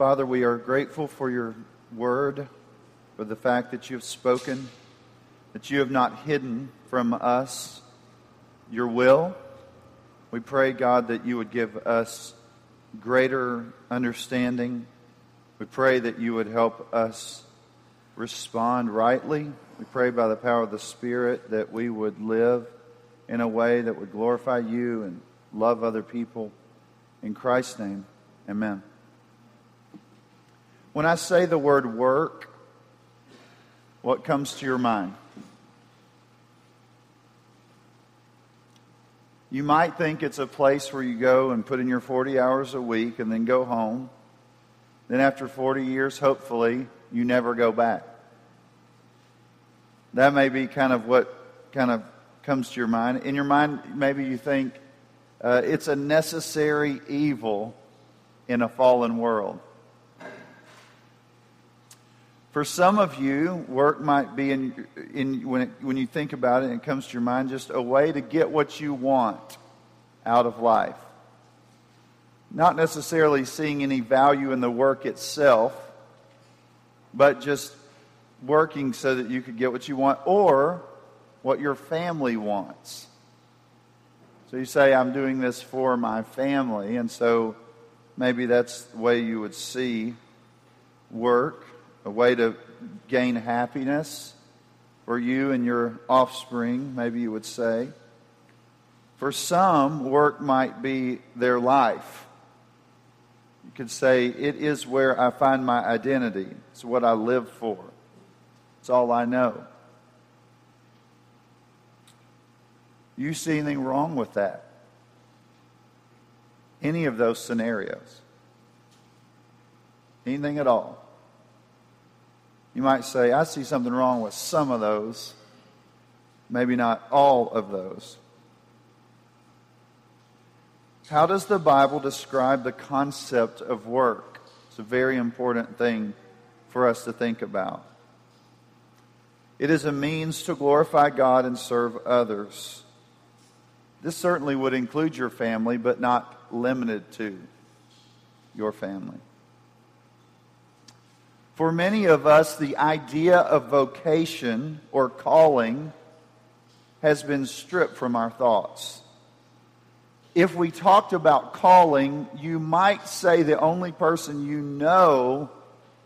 Father, we are grateful for your word, for the fact that you have spoken, that you have not hidden from us your will. We pray, God, that you would give us greater understanding. We pray that you would help us respond rightly. We pray by the power of the Spirit that we would live in a way that would glorify you and love other people. In Christ's name, amen. When I say the word work, what comes to your mind? You might think it's a place where you go and put in your 40 hours a week and then go home. Then, after 40 years, hopefully, you never go back. That may be kind of what kind of comes to your mind. In your mind, maybe you think uh, it's a necessary evil in a fallen world. For some of you, work might be, in, in, when, it, when you think about it and it comes to your mind, just a way to get what you want out of life. Not necessarily seeing any value in the work itself, but just working so that you could get what you want or what your family wants. So you say, I'm doing this for my family, and so maybe that's the way you would see work a way to gain happiness for you and your offspring, maybe you would say. For some, work might be their life. You could say, It is where I find my identity. It's what I live for. It's all I know. You see anything wrong with that? Any of those scenarios? Anything at all? You might say, I see something wrong with some of those, maybe not all of those. How does the Bible describe the concept of work? It's a very important thing for us to think about. It is a means to glorify God and serve others. This certainly would include your family, but not limited to your family. For many of us, the idea of vocation or calling has been stripped from our thoughts. If we talked about calling, you might say the only person you know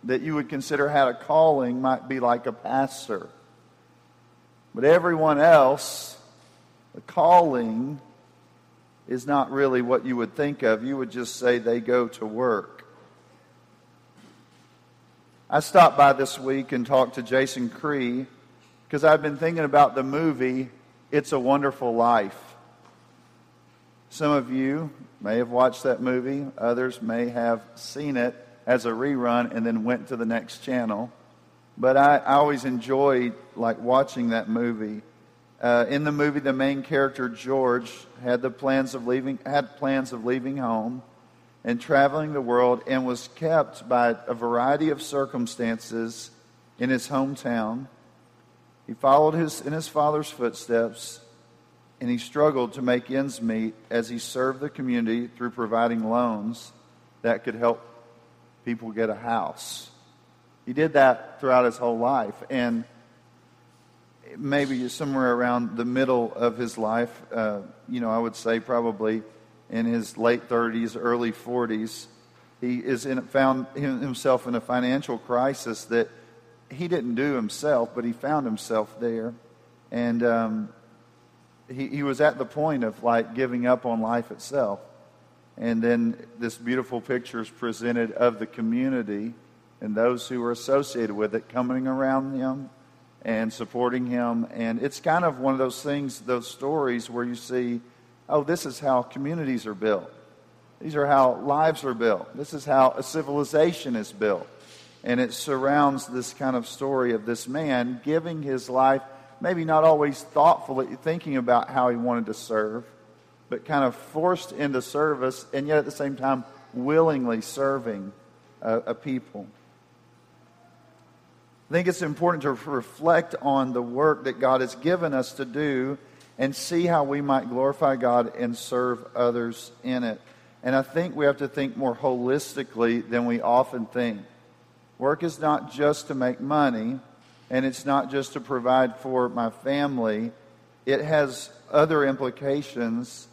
that you would consider had a calling might be like a pastor. But everyone else, the calling is not really what you would think of. You would just say they go to work. I stopped by this week and talked to Jason Cree because I've been thinking about the movie It's a Wonderful Life. Some of you may have watched that movie, others may have seen it as a rerun and then went to the next channel. But I, I always enjoyed like watching that movie. Uh, in the movie, the main character George had the plans of leaving had plans of leaving home and traveling the world and was kept by a variety of circumstances in his hometown. He followed his, in his father's footsteps and he struggled to make ends meet as he served the community through providing loans that could help people get a house. He did that throughout his whole life. And maybe somewhere around the middle of his life, uh, you know, I would say probably in his late 30s, early 40s. He is in, found himself in a financial crisis that he didn't do himself, but he found himself there. And um, he, he was at the point of like giving up on life itself. And then this beautiful picture is presented of the community and those who were associated with it coming around him and supporting him. And it's kind of one of those things, those stories where you see oh, this is how communities are built. These are how lives are built. This is how a civilization is built. And it surrounds this kind of story of this man giving his life, maybe not always thoughtfully thinking about how he wanted to serve, but kind of forced into service, and yet at the same time, willingly serving a, a people. I think it's important to reflect on the work that God has given us to do and see how we might glorify God and serve others in it. And I think we have to think more holistically than we often think. Work is not just to make money, and it's not just to provide for my family. It has other implications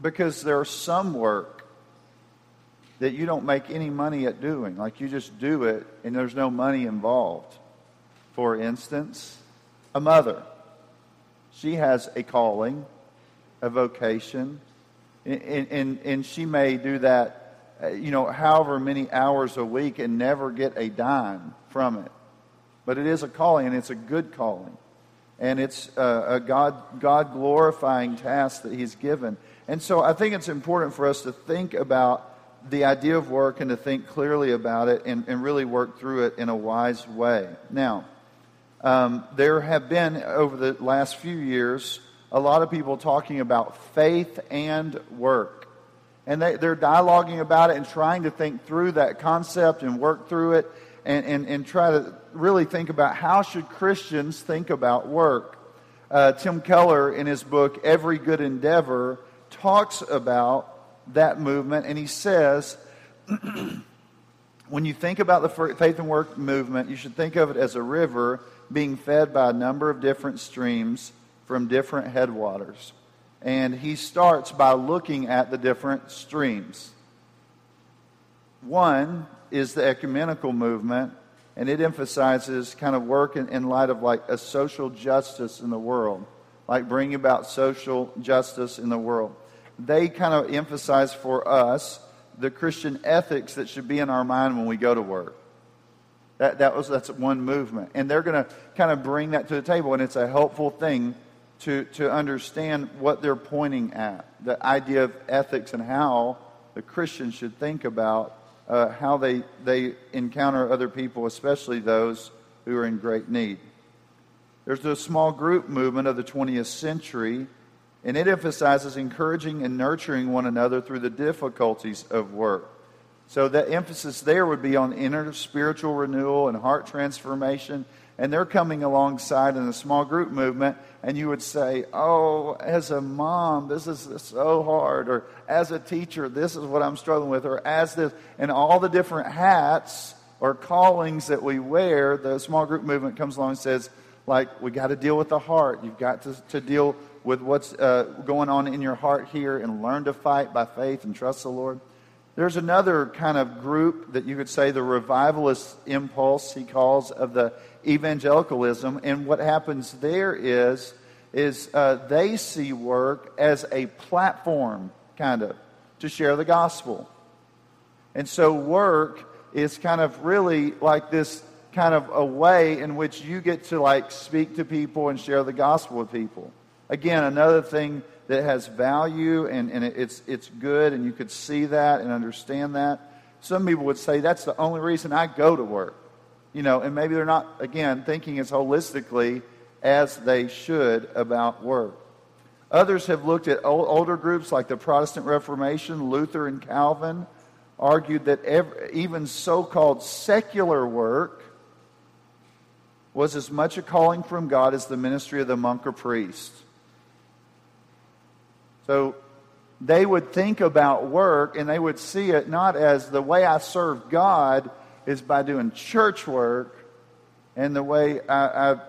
because there's some work that you don't make any money at doing. Like you just do it and there's no money involved. For instance, a mother. She has a calling, a vocation, and, and, and she may do that, uh, you know, however many hours a week and never get a dime from it. But it is a calling, and it's a good calling. And it's a, a God, God glorifying task that He's given. And so I think it's important for us to think about the idea of work and to think clearly about it and, and really work through it in a wise way. Now, um, there have been, over the last few years, a lot of people talking about faith and work. And they, they're dialoguing about it and trying to think through that concept and work through it and, and, and try to really think about how should Christians think about work. Uh, Tim Keller, in his book, Every Good Endeavor, talks about that movement, and he says, when you think about the faith and work movement, you should think of it as a river being fed by a number of different streams from different headwaters. And he starts by looking at the different streams. One is the ecumenical movement, and it emphasizes kind of work in, in light of like a social justice in the world, like bringing about social justice in the world they kind of emphasize for us the Christian ethics that should be in our mind when we go to work. That, that was, that's one movement. And they're going to kind of bring that to the table, and it's a helpful thing to, to understand what they're pointing at the idea of ethics and how the Christian should think about uh, how they, they encounter other people, especially those who are in great need. There's the small group movement of the 20th century and it emphasizes encouraging and nurturing one another through the difficulties of work. So the emphasis there would be on inner spiritual renewal and heart transformation. And they're coming alongside in a small group movement, and you would say, Oh, as a mom, this is so hard. Or as a teacher, this is what I'm struggling with. Or as this, and all the different hats or callings that we wear, the small group movement comes along and says, like, we got to deal with the heart. You've got to, to deal with what's uh, going on in your heart here and learn to fight by faith and trust the Lord. There's another kind of group that you could say the revivalist impulse, he calls, of the evangelicalism. And what happens there is, is uh, they see work as a platform, kind of, to share the gospel. And so work is kind of really like this kind of a way in which you get to like speak to people and share the gospel with people. Again, another thing that has value and, and it's, it's good, and you could see that and understand that. Some people would say that's the only reason I go to work. You know, and maybe they're not, again, thinking as holistically as they should about work. Others have looked at old, older groups like the Protestant Reformation, Luther, and Calvin, argued that every, even so called secular work was as much a calling from God as the ministry of the monk or priest. So they would think about work and they would see it not as the way I serve God is by doing church work, and the way I, I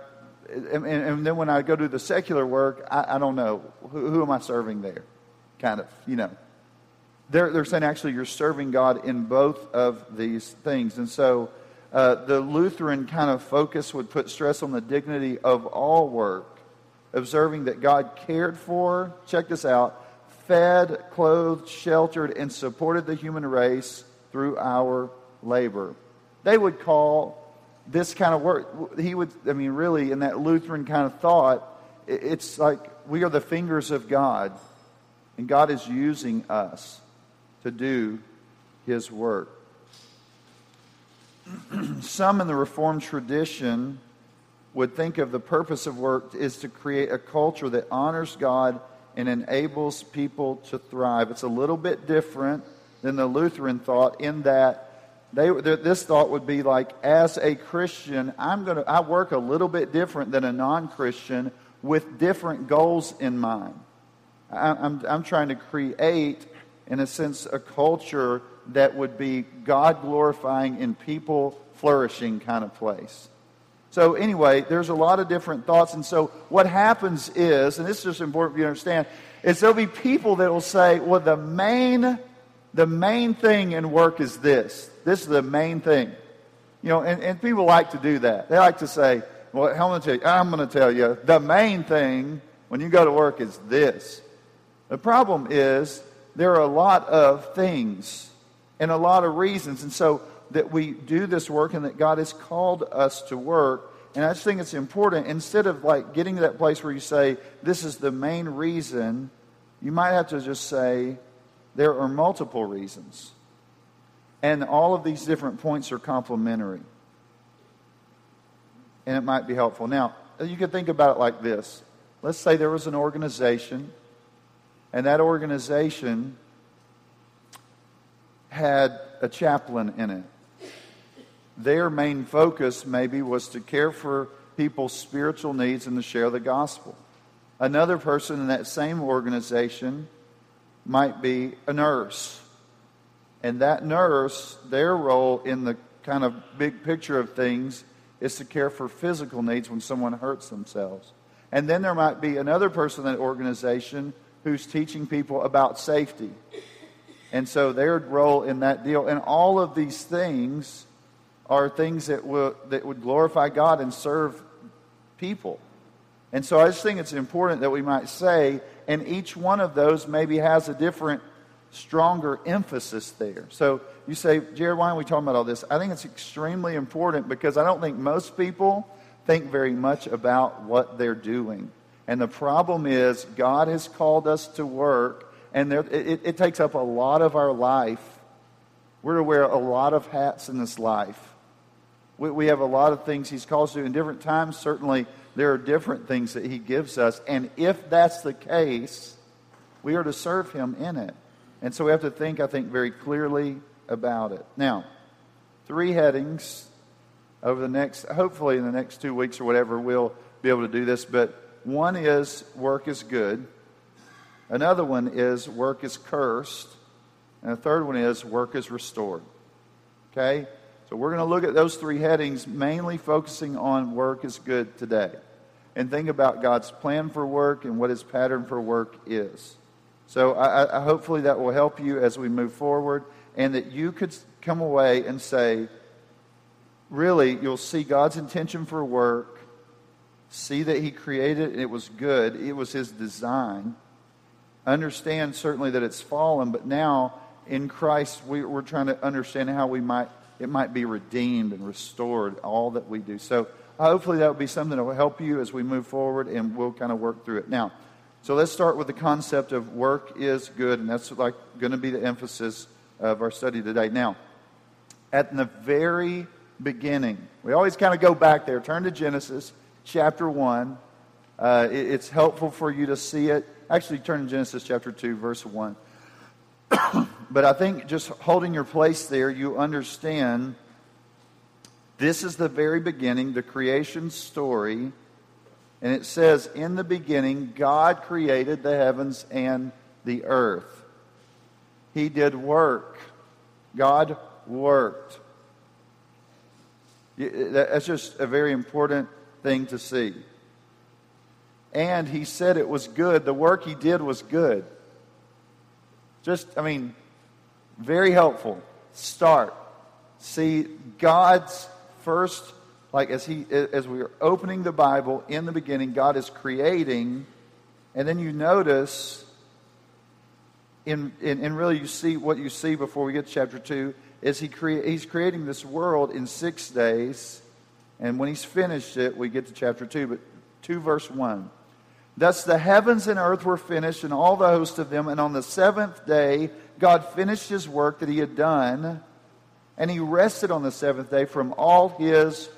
and, and, then when I go do the secular work, I, I don't know. Who, who, am I serving there, kind of, you know. They're they're saying actually you're serving God in both of these things, and so uh, the Lutheran kind of focus would put stress on the dignity of all work observing that God cared for, check this out, fed, clothed, sheltered, and supported the human race through our labor. They would call this kind of work, he would, I mean, really, in that Lutheran kind of thought, it's like we are the fingers of God, and God is using us to do his work. Some in the Reformed tradition would think of the purpose of work is to create a culture that honors God and enables people to thrive. It's a little bit different than the Lutheran thought in that they, this thought would be like, as a Christian, I'm to I work a little bit different than a non-Christian with different goals in mind. I, I'm, I'm trying to create in a sense, a culture that would be God glorifying and people flourishing kind of place. So, anyway, there's a lot of different thoughts. And so, what happens is, and this is just important for you to understand, is there'll be people that will say, well, the main, the main thing in work is this. This is the main thing. You know, and, and people like to do that. They like to say, well, I'm going to tell you, I'm going to tell you, the main thing when you go to work is this. The problem is there are a lot of things and a lot of reasons. And so that we do this work and that God has called us to work. And I just think it's important, instead of like getting to that place where you say, this is the main reason, you might have to just say, there are multiple reasons. And all of these different points are complementary. And it might be helpful. Now, you could think about it like this. Let's say there was an organization, and that organization had a chaplain in it their main focus maybe was to care for people's spiritual needs and to share the gospel. Another person in that same organization might be a nurse. And that nurse, their role in the kind of big picture of things is to care for physical needs when someone hurts themselves. And then there might be another person in that organization who's teaching people about safety. And so their role in that deal, and all of these things are things that, will, that would glorify God and serve people. And so I just think it's important that we might say, and each one of those maybe has a different, stronger emphasis there. So you say, Jared, why are we talking about all this? I think it's extremely important because I don't think most people think very much about what they're doing. And the problem is, God has called us to work, and there, it, it takes up a lot of our life. We're to wear a lot of hats in this life. We, we have a lot of things He's called to in different times. Certainly, there are different things that He gives us. And if that's the case, we are to serve Him in it. And so we have to think, I think, very clearly about it. Now, three headings over the next, hopefully in the next two weeks or whatever, we'll be able to do this. But one is work is good. Another one is work is cursed. And the third one is work is restored. Okay? So we're going to look at those three headings, mainly focusing on work is good today. And think about God's plan for work and what his pattern for work is. So I, I, hopefully that will help you as we move forward and that you could come away and say, really, you'll see God's intention for work, see that he created it and it was good, it was his design. Understand certainly that it's fallen, but now in Christ we, we're trying to understand how we might it might be redeemed and restored, all that we do. So hopefully that will be something that will help you as we move forward, and we'll kind of work through it. Now, so let's start with the concept of work is good, and that's like going to be the emphasis of our study today. Now, at the very beginning, we always kind of go back there. Turn to Genesis chapter 1. Uh, it, it's helpful for you to see it. Actually, turn to Genesis chapter 2, verse 1. But I think just holding your place there, you understand this is the very beginning, the creation story. And it says, In the beginning, God created the heavens and the earth. He did work. God worked. Uh, that's just a very important thing to see. And he said it was good. The work he did was good. Just, I mean, very helpful. Start. See God's first, like as he as we are opening the Bible in the beginning, God is creating, and then you notice in, in, in really you see what you see before we get to chapter two is he crea- he's creating this world in six days, and when he's finished it, we get to chapter two, but two verse one. Thus the heavens and earth were finished, and all the host of them, and on the seventh day God finished his work that he had done, and he rested on the seventh day from all his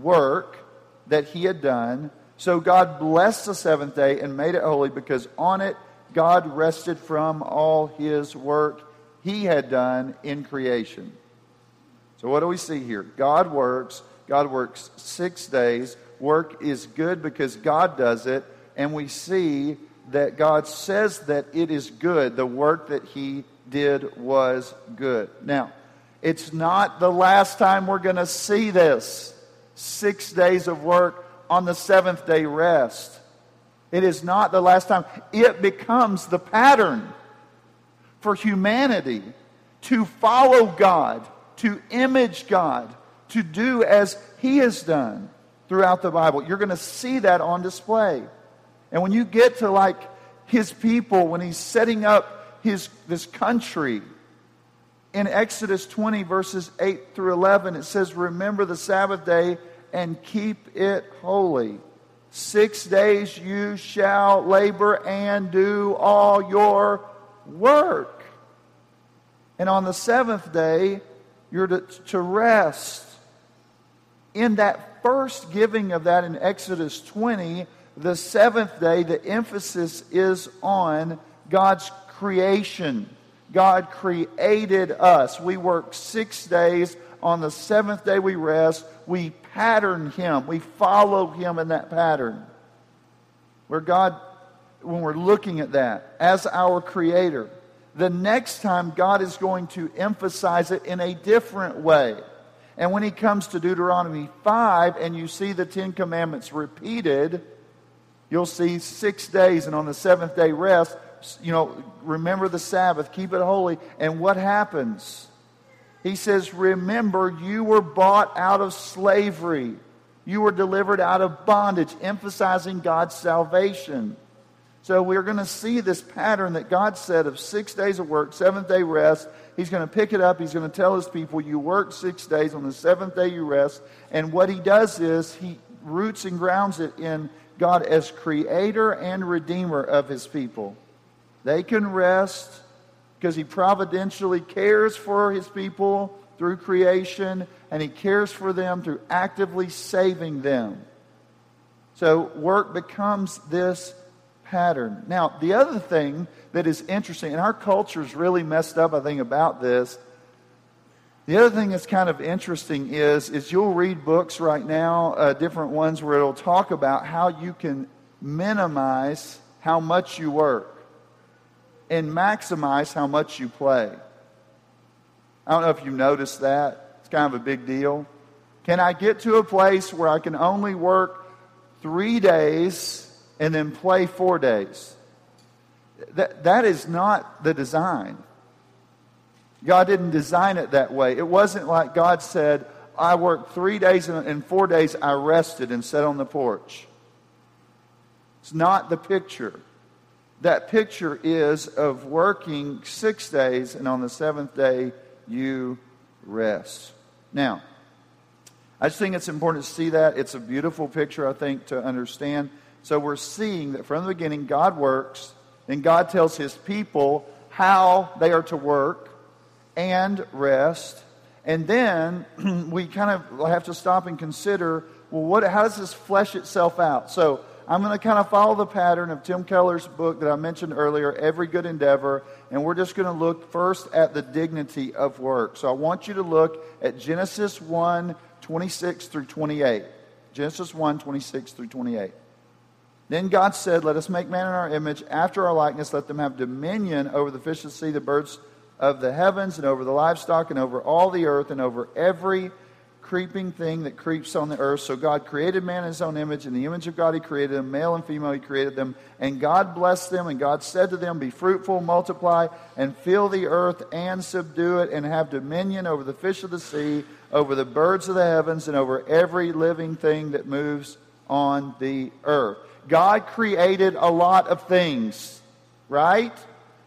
work that he had done. So God blessed the seventh day and made it holy because on it God rested from all his work he had done in creation. So, what do we see here? God works. God works six days. Work is good because God does it. And we see that God says that it is good, the work that he did was good. Now, it's not the last time we're going to see this. Six days of work on the seventh day rest. It is not the last time. It becomes the pattern for humanity to follow God, to image God, to do as He has done throughout the Bible. You're going to see that on display. And when you get to like His people, when He's setting up his, this country, in Exodus 20, verses 8 through 11, it says, Remember the Sabbath day and keep it holy. Six days you shall labor and do all your work. And on the seventh day, you're to, to rest. In that first giving of that in Exodus 20, the seventh day, the emphasis is on God's creation. God created us. We work six days. On the seventh day, we rest. We pattern Him. We follow Him in that pattern. Where God, when we're looking at that as our Creator, the next time God is going to emphasize it in a different way. And when He comes to Deuteronomy 5 and you see the Ten Commandments repeated, you'll see six days and on the seventh day rest you know, remember the Sabbath, keep it holy. And what happens? He says, Remember, you were bought out of slavery. You were delivered out of bondage, emphasizing God's salvation. So we're going to see this pattern that God said of six days of work, seventh day rest. He's going to pick it up. He's going to tell his people, You work six days, on the seventh day you rest. And what he does is he roots and grounds it in God as creator and redeemer of his people. They can rest because He providentially cares for His people through creation and He cares for them through actively saving them. So work becomes this pattern. Now, the other thing that is interesting, and our culture is really messed up, I think, about this. The other thing that's kind of interesting is, is you'll read books right now, uh, different ones where it'll talk about how you can minimize how much you work and maximize how much you play. I don't know if you noticed that. It's kind of a big deal. Can I get to a place where I can only work three days and then play four days? That, that is not the design. God didn't design it that way. It wasn't like God said, I worked three days and four days I rested and sat on the porch. It's not the picture that picture is of working six days, and on the seventh day, you rest. Now, I just think it's important to see that. It's a beautiful picture, I think, to understand. So we're seeing that from the beginning, God works, and God tells his people how they are to work and rest. And then we kind of have to stop and consider well, what, how does this flesh itself out? So I'm going to kind of follow the pattern of Tim Keller's book that I mentioned earlier, Every Good Endeavor, and we're just going to look first at the dignity of work. So I want you to look at Genesis 1 26 through 28. Genesis 1 26 through 28. Then God said, Let us make man in our image, after our likeness, let them have dominion over the fish of the sea, the birds of the heavens, and over the livestock, and over all the earth, and over every creeping thing that creeps on the earth. So God created man in his own image. In the image of God, he created them. Male and female, he created them. And God blessed them, and God said to them, Be fruitful, multiply, and fill the earth, and subdue it, and have dominion over the fish of the sea, over the birds of the heavens, and over every living thing that moves on the earth. God created a lot of things, right?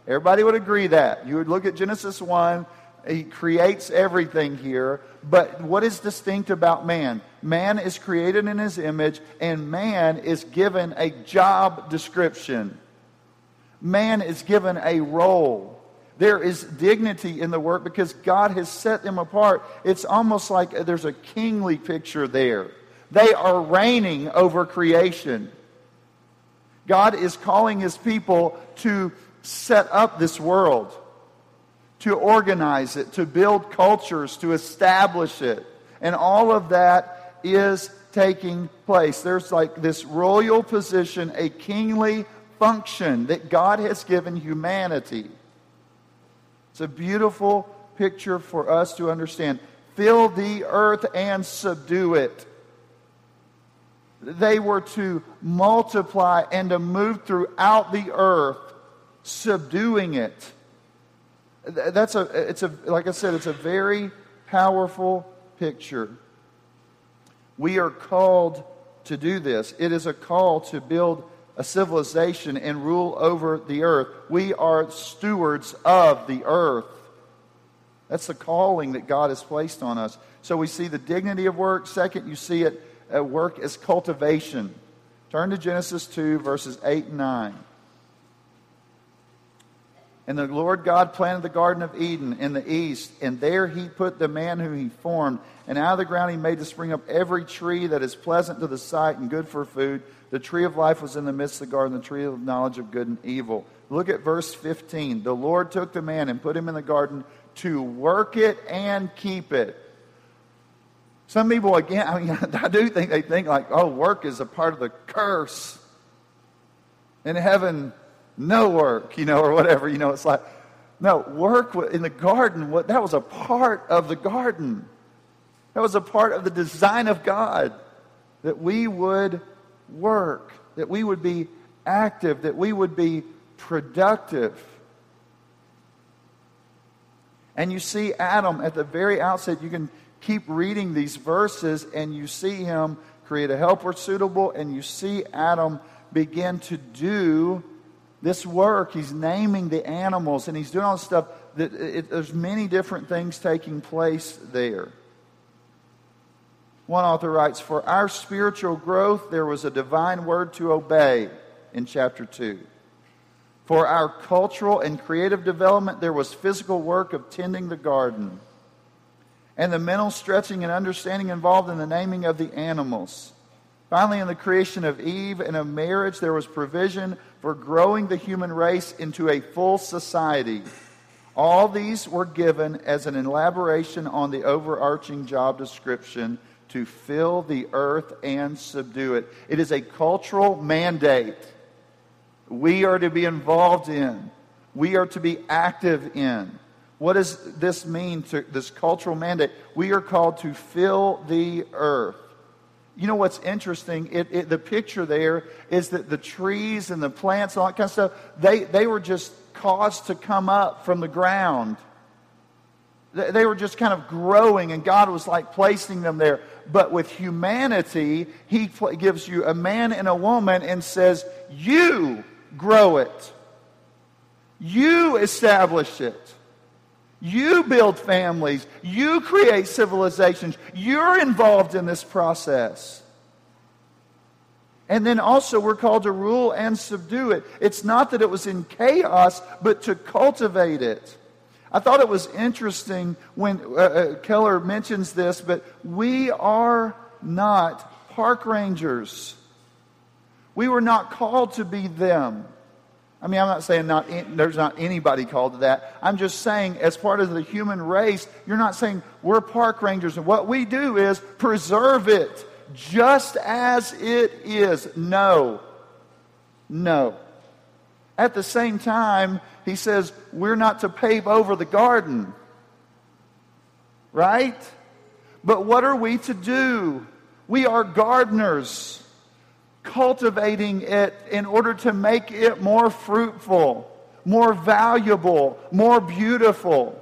Everybody would agree that. You would look at Genesis 1 he creates everything here. But what is distinct about man? Man is created in his image, and man is given a job description. Man is given a role. There is dignity in the work because God has set them apart. It's almost like there's a kingly picture there. They are reigning over creation. God is calling his people to set up this world to organize it, to build cultures, to establish it. And all of that is taking place. There's like this royal position, a kingly function that God has given humanity. It's a beautiful picture for us to understand. Fill the earth and subdue it. They were to multiply and to move throughout the earth, subduing it. That's a, it's a, like I said, it's a very powerful picture. We are called to do this. It is a call to build a civilization and rule over the earth. We are stewards of the earth. That's the calling that God has placed on us. So we see the dignity of work. Second, you see it at work as cultivation. Turn to Genesis 2, verses 8 and 9. And the Lord God planted the Garden of Eden in the east, and there he put the man whom he formed. And out of the ground he made to spring up every tree that is pleasant to the sight and good for food. The tree of life was in the midst of the garden, the tree of knowledge of good and evil. Look at verse 15. The Lord took the man and put him in the garden to work it and keep it. Some people, again, I mean, I do think they think like, oh, work is a part of the curse. In heaven, no work, you know, or whatever. You know, it's like, no, work in the garden, what, that was a part of the garden. That was a part of the design of God that we would work, that we would be active, that we would be productive. And you see Adam at the very outset, you can keep reading these verses and you see him create a helper suitable, and you see Adam begin to do this work. He's naming the animals and he's doing all this stuff. That it, there's many different things taking place there. One author writes, For our spiritual growth, there was a divine word to obey in chapter 2. For our cultural and creative development, there was physical work of tending the garden and the mental stretching and understanding involved in the naming of the animals. Finally, in the creation of Eve and of marriage, there was provision for growing the human race into a full society. All these were given as an elaboration on the overarching job description to fill the earth and subdue it. It is a cultural mandate we are to be involved in, we are to be active in. What does this mean to this cultural mandate? We are called to fill the earth. You know what's interesting? It, it, the picture there is that the trees and the plants and all that kind of stuff, they, they were just caused to come up from the ground. They, they were just kind of growing, and God was like placing them there. But with humanity, He gives you a man and a woman and says, You grow it, you establish it. You build families. You create civilizations. You're involved in this process. And then also, we're called to rule and subdue it. It's not that it was in chaos, but to cultivate it. I thought it was interesting when uh, uh, Keller mentions this, but we are not park rangers. We were not called to be them. I mean, I'm not saying not there's not anybody called to that. I'm just saying, as part of the human race, you're not saying we're park rangers and what we do is preserve it just as it is. No. No. At the same time, he says we're not to pave over the garden. Right? But what are we to do? We are gardeners cultivating it in order to make it more fruitful, more valuable, more beautiful.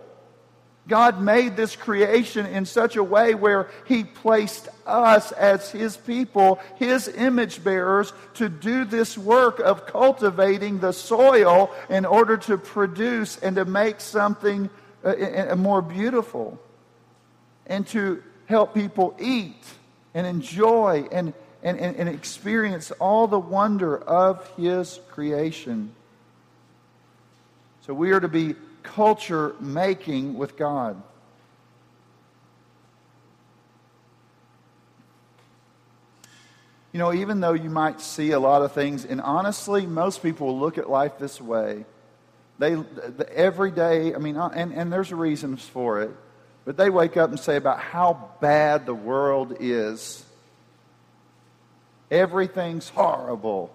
God made this creation in such a way where He placed us as His people, His image bearers, to do this work of cultivating the soil in order to produce and to make something uh, more beautiful and to help people eat and enjoy and and, and, and experience all the wonder of His creation. So we are to be culture making with God. You know, even though you might see a lot of things, and honestly, most people look at life this way. They, every day, I mean, uh, and, and there's reasons for it, but they wake up and say about how bad the world is. Everything's horrible.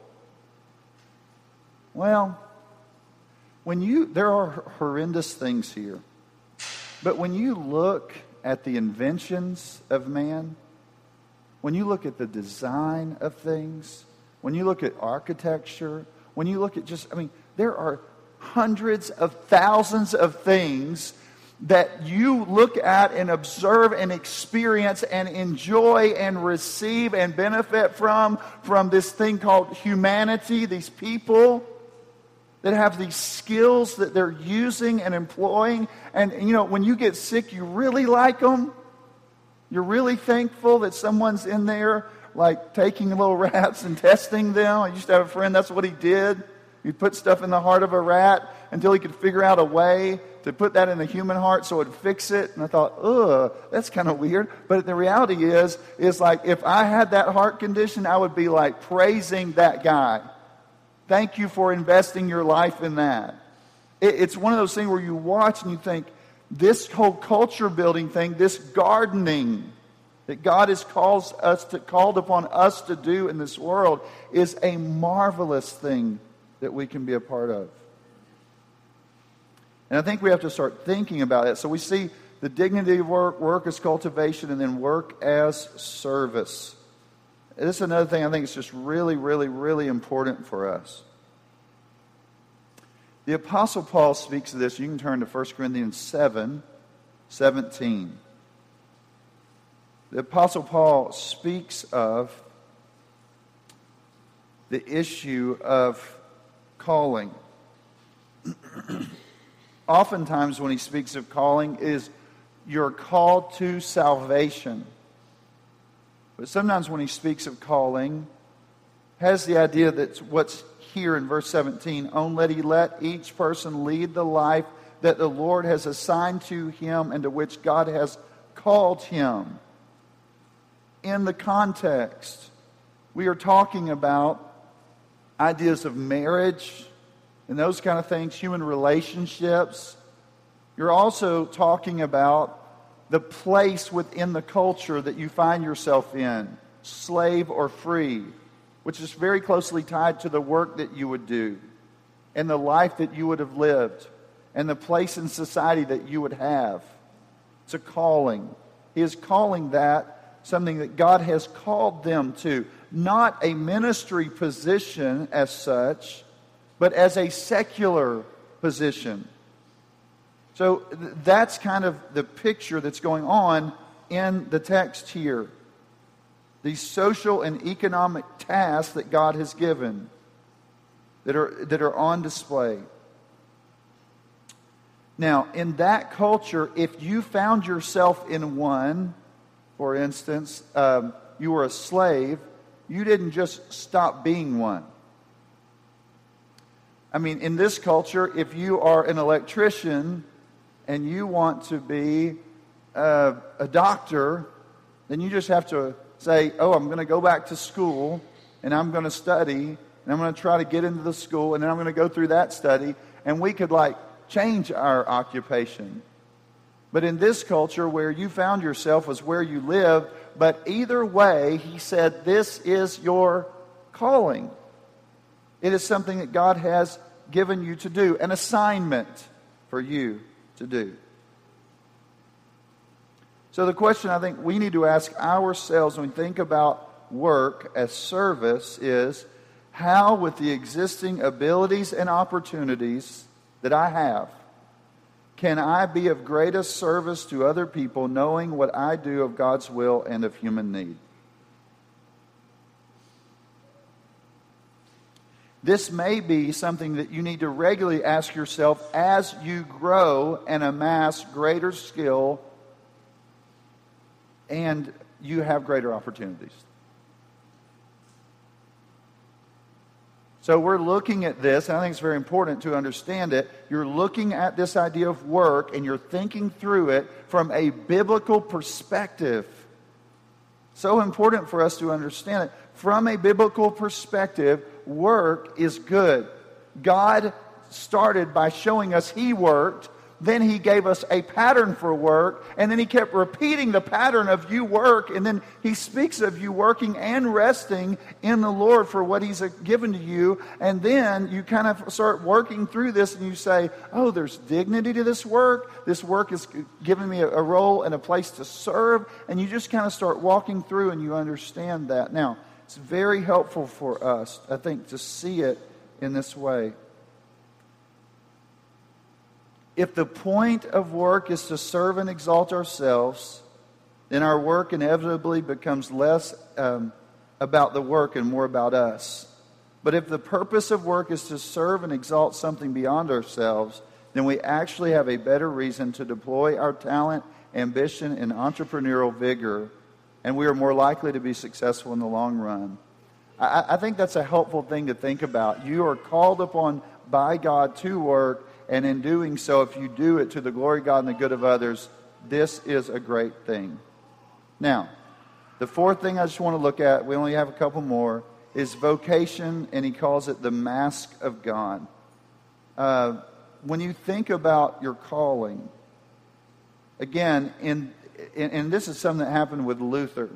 Well, when you, there are horrendous things here. But when you look at the inventions of man, when you look at the design of things, when you look at architecture, when you look at just, I mean, there are hundreds of thousands of things that you look at and observe and experience and enjoy and receive and benefit from, from this thing called humanity, these people that have these skills that they're using and employing. And, you know, when you get sick, you really like them. You're really thankful that someone's in there, like taking little rats and testing them. I used to have a friend, that's what he did. He'd put stuff in the heart of a rat until he could figure out a way to put that in the human heart so it'd fix it. And I thought, ugh, that's kind of weird. But the reality is, is like if I had that heart condition, I would be like praising that guy. Thank you for investing your life in that. It, it's one of those things where you watch and you think, this whole culture building thing, this gardening that God has called us to, called upon us to do in this world is a marvelous thing that we can be a part of. And I think we have to start thinking about it. So we see the dignity of work, work as cultivation, and then work as service. This is another thing I think is just really, really, really important for us. The Apostle Paul speaks of this. You can turn to 1 Corinthians 7 17. The Apostle Paul speaks of the issue of calling. Oftentimes, when he speaks of calling, is your call to salvation. But sometimes, when he speaks of calling, has the idea that what's here in verse 17, only let each person lead the life that the Lord has assigned to him and to which God has called him. In the context, we are talking about ideas of marriage and those kind of things, human relationships. You're also talking about the place within the culture that you find yourself in, slave or free which is very closely tied to the work that you would do and the life that you would have lived and the place in society that you would have. It's a calling. He is calling that something that God has called them to. Not a ministry position as such, but as a secular position. So that's kind of the picture that's going on in the text here these social and economic tasks that God has given that are, that are on display. Now, in that culture, if you found yourself in one, for instance, um, you were a slave, you didn't just stop being one. I mean, in this culture, if you are an electrician and you want to be uh, a doctor, then you just have to say, oh, I'm going to go back to school and I'm going to study and I'm going to try to get into the school and then I'm going to go through that study. And we could like change our occupation. But in this culture where you found yourself was where you live, but either way, he said, this is your calling. It is something that God has given you to do, an assignment for you to do. So, the question I think we need to ask ourselves when we think about work as service is how, with the existing abilities and opportunities that I have, can I be of greatest service to other people knowing what I do of God's will and of human need? This may be something that you need to regularly ask yourself as you grow and amass greater skill and you have greater opportunities. So we're looking at this, and I think it's very important to understand it. You're looking at this idea of work and you're thinking through it from a biblical perspective. So important for us to understand it. From a biblical perspective, work is good. God started by showing us He worked then he gave us a pattern for work, and then he kept repeating the pattern of you work, and then he speaks of you working and resting in the Lord for what he's given to you, and then you kind of start working through this and you say, oh, there's dignity to this work. This work is giving me a, role and a place to serve, and you just kind of start walking through and you understand that. Now, it's very helpful for us, I think, to see it in this way. If the point of work is to serve and exalt ourselves, then our work inevitably becomes less um, about the work and more about us. But if the purpose of work is to serve and exalt something beyond ourselves, then we actually have a better reason to deploy our talent, ambition, and entrepreneurial vigor, and we are more likely to be successful in the long run. I, I think that's a helpful thing to think about. You are called upon by God to work, and in doing so, if you do it to the glory of God and the good of others, this is a great thing. Now, the fourth thing I just want to look at, we only have a couple more, is vocation, and he calls it the mask of God. Uh, when you think about your calling, again, in, in, and this is something that happened with Luther.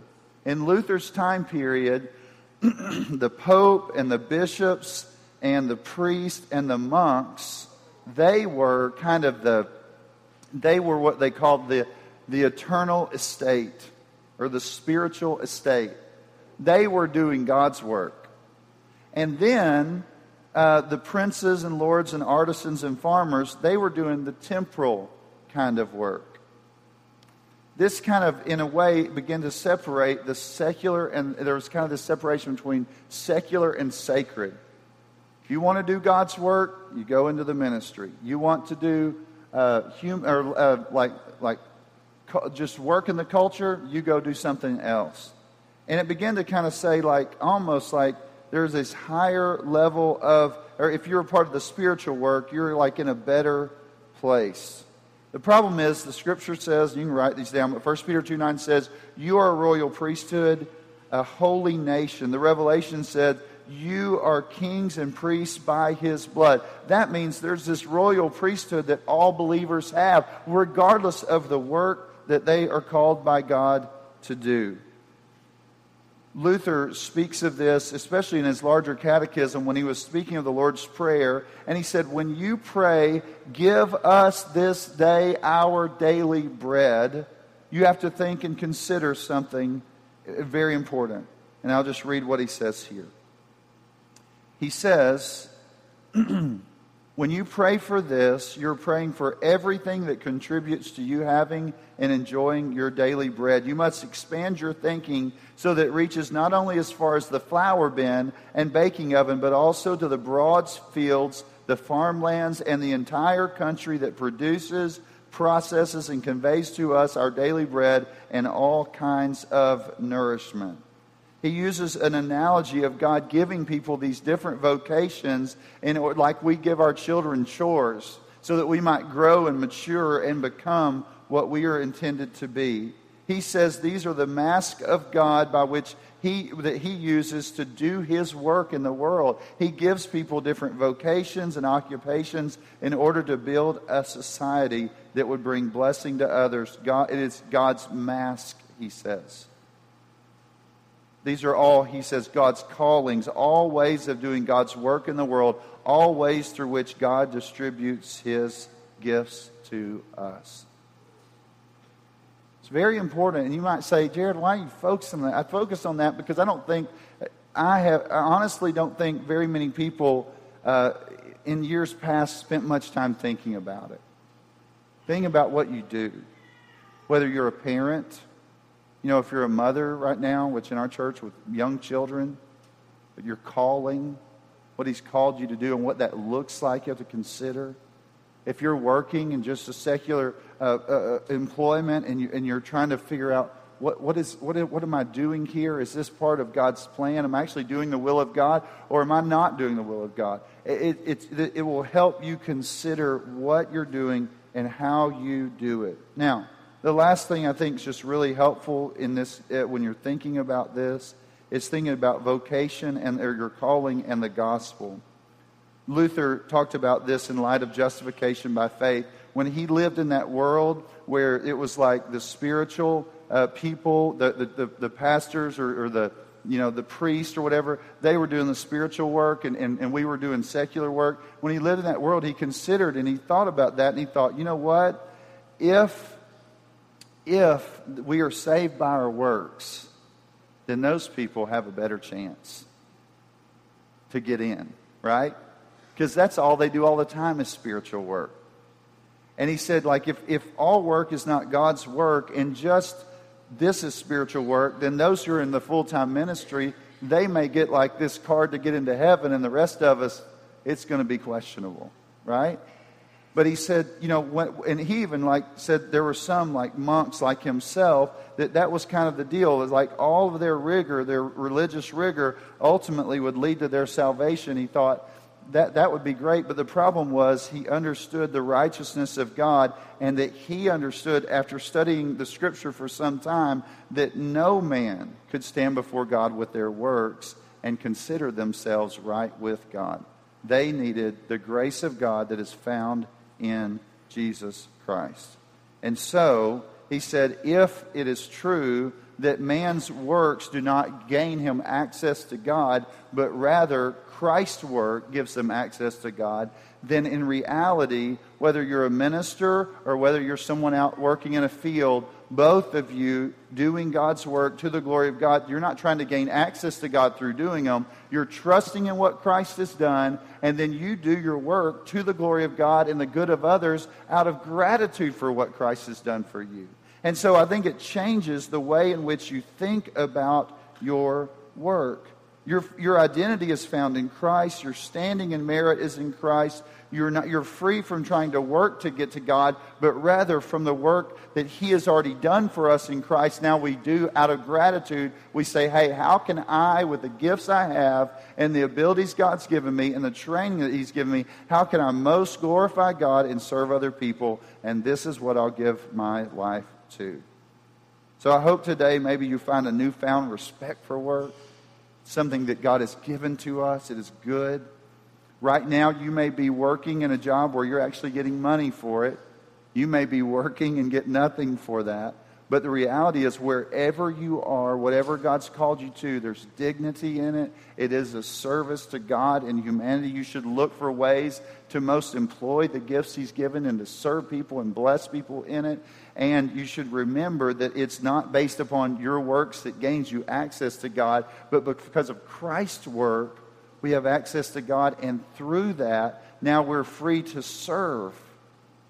In Luther's time period, the Pope and the bishops and the priests and the monks they were kind of the, they were what they called the, the eternal estate or the spiritual estate. They were doing God's work. And then uh, the princes and lords and artisans and farmers, they were doing the temporal kind of work. This kind of, in a way, began to separate the secular, and there was kind of this separation between secular and sacred you want to do God's work, you go into the ministry. You want to do uh, hum, or uh, like like just work in the culture, you go do something else. And it began to kind of say like almost like there's this higher level of, or if you're a part of the spiritual work, you're like in a better place. The problem is the scripture says, you can write these down, but 1 Peter 2 9 says, You are a royal priesthood, a holy nation. The Revelation said, you are kings and priests by his blood. That means there's this royal priesthood that all believers have, regardless of the work that they are called by God to do. Luther speaks of this, especially in his larger catechism, when he was speaking of the Lord's Prayer. And he said, When you pray, give us this day our daily bread, you have to think and consider something very important. And I'll just read what he says here he says, when you pray for this, you're praying for everything that contributes to you having and enjoying your daily bread. You must expand your thinking so that it reaches not only as far as the flour bin and baking oven, but also to the broad fields, the farmlands, and the entire country that produces, processes, and conveys to us our daily bread and all kinds of nourishment he uses an analogy of God giving people these different vocations, and like we give our children chores, so that we might grow and mature and become what we are intended to be. He says these are the mask of God by which he, that he uses to do his work in the world. He gives people different vocations and occupations in order to build a society that would bring blessing to others. God, it is God's mask, he says. These are all, he says, God's callings, all ways of doing God's work in the world, all ways through which God distributes his gifts to us. It's very important. And you might say, Jared, why are you focusing on that? I focus on that because I don't think, I have, I honestly don't think very many people uh, in years past spent much time thinking about it. Think about what you do. Whether you're a parent, you know, if you're a mother right now, which in our church with young children, but you're calling, what He's called you to do and what that looks like, you have to consider. If you're working in just a secular uh, uh, uh employment and, you, and you're trying to figure out what, what, is, what, what am I doing here? Is this part of God's plan? Am I actually doing the will of God or am I not doing the will of God? It, it, it, it will help you consider what you're doing and how you do it. Now, the last thing I think is just really helpful in this uh, when you're thinking about this is thinking about vocation and your calling and the gospel. Luther talked about this in light of justification by faith when he lived in that world where it was like the spiritual uh, people, the, the, the, the pastors or, or, the, you know, the priest or whatever, they were doing the spiritual work and, and, and we were doing secular work. When he lived in that world, he considered and he thought about that and he thought, you know what? If, if we are saved by our works, then those people have a better chance to get in, right? Because that's all they do all the time is spiritual work. And he said, like, if, if all work is not God's work and just this is spiritual work, then those who are in the full time ministry, they may get like this card to get into heaven, and the rest of us, it's going to be questionable, right? But he said, you know, when, and he even like said there were some like monks like himself that that was kind of the deal. Was like all of their rigor, their religious rigor, ultimately would lead to their salvation. He thought, that, that would be great. But the problem was he understood the righteousness of God and that he understood after studying the scripture for some time that no man could stand before God with their works and consider themselves right with God. They needed the grace of God that is found in Jesus Christ. And so he said, if it is true that man's works do not gain him access to God, but rather Christ's work gives them access to God, then in reality, whether you're a minister or whether you're someone out working in a field, both of you doing God's work to the glory of God, you're not trying to gain access to God through doing them. You're trusting in what Christ has done, and then you do your work to the glory of God and the good of others out of gratitude for what Christ has done for you. And so I think it changes the way in which you think about your work. Your, your identity is found in Christ. Your standing in merit is in Christ. You're, not, you're free from trying to work to get to God, but rather from the work that He has already done for us in Christ. Now we do out of gratitude. We say, hey, how can I, with the gifts I have and the abilities God's given me and the training that He's given me, how can I most glorify God and serve other people? And this is what I'll give my life to. So I hope today maybe you find a newfound respect for work something that God has given to us. It is good. Right now, you may be working in a job where you're actually getting money for it. You may be working and get nothing for that. But the reality is, wherever you are, whatever God's called you to, there's dignity in it. It is a service to God and humanity. You should look for ways to most employ the gifts He's given and to serve people and bless people in it. And you should remember that it's not based upon your works that gains you access to God, but because of Christ's work, we have access to God. And through that, now we're free to serve.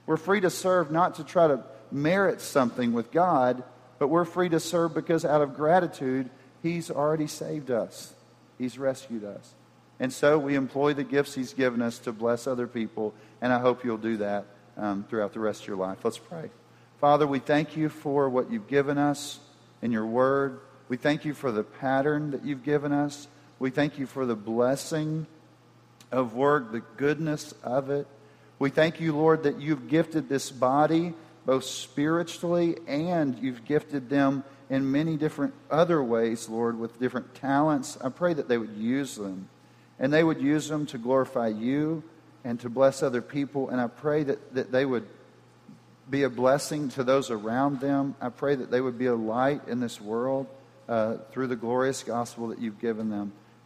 We're free to serve not to try to merit something with God, but we're free to serve because out of gratitude, He's already saved us, He's rescued us. And so we employ the gifts He's given us to bless other people, and I hope you'll do that um, throughout the rest of your life. Let's pray. Father, we thank you for what you've given us in your word. We thank you for the pattern that you've given us. We thank you for the blessing of work, the goodness of it. We thank you, Lord, that you've gifted this body both spiritually and you've gifted them in many different other ways, Lord, with different talents. I pray that they would use them and they would use them to glorify you and to bless other people. And I pray that, that they would be a blessing to those around them. I pray that they would be a light in this world uh, through the glorious gospel that you've given them.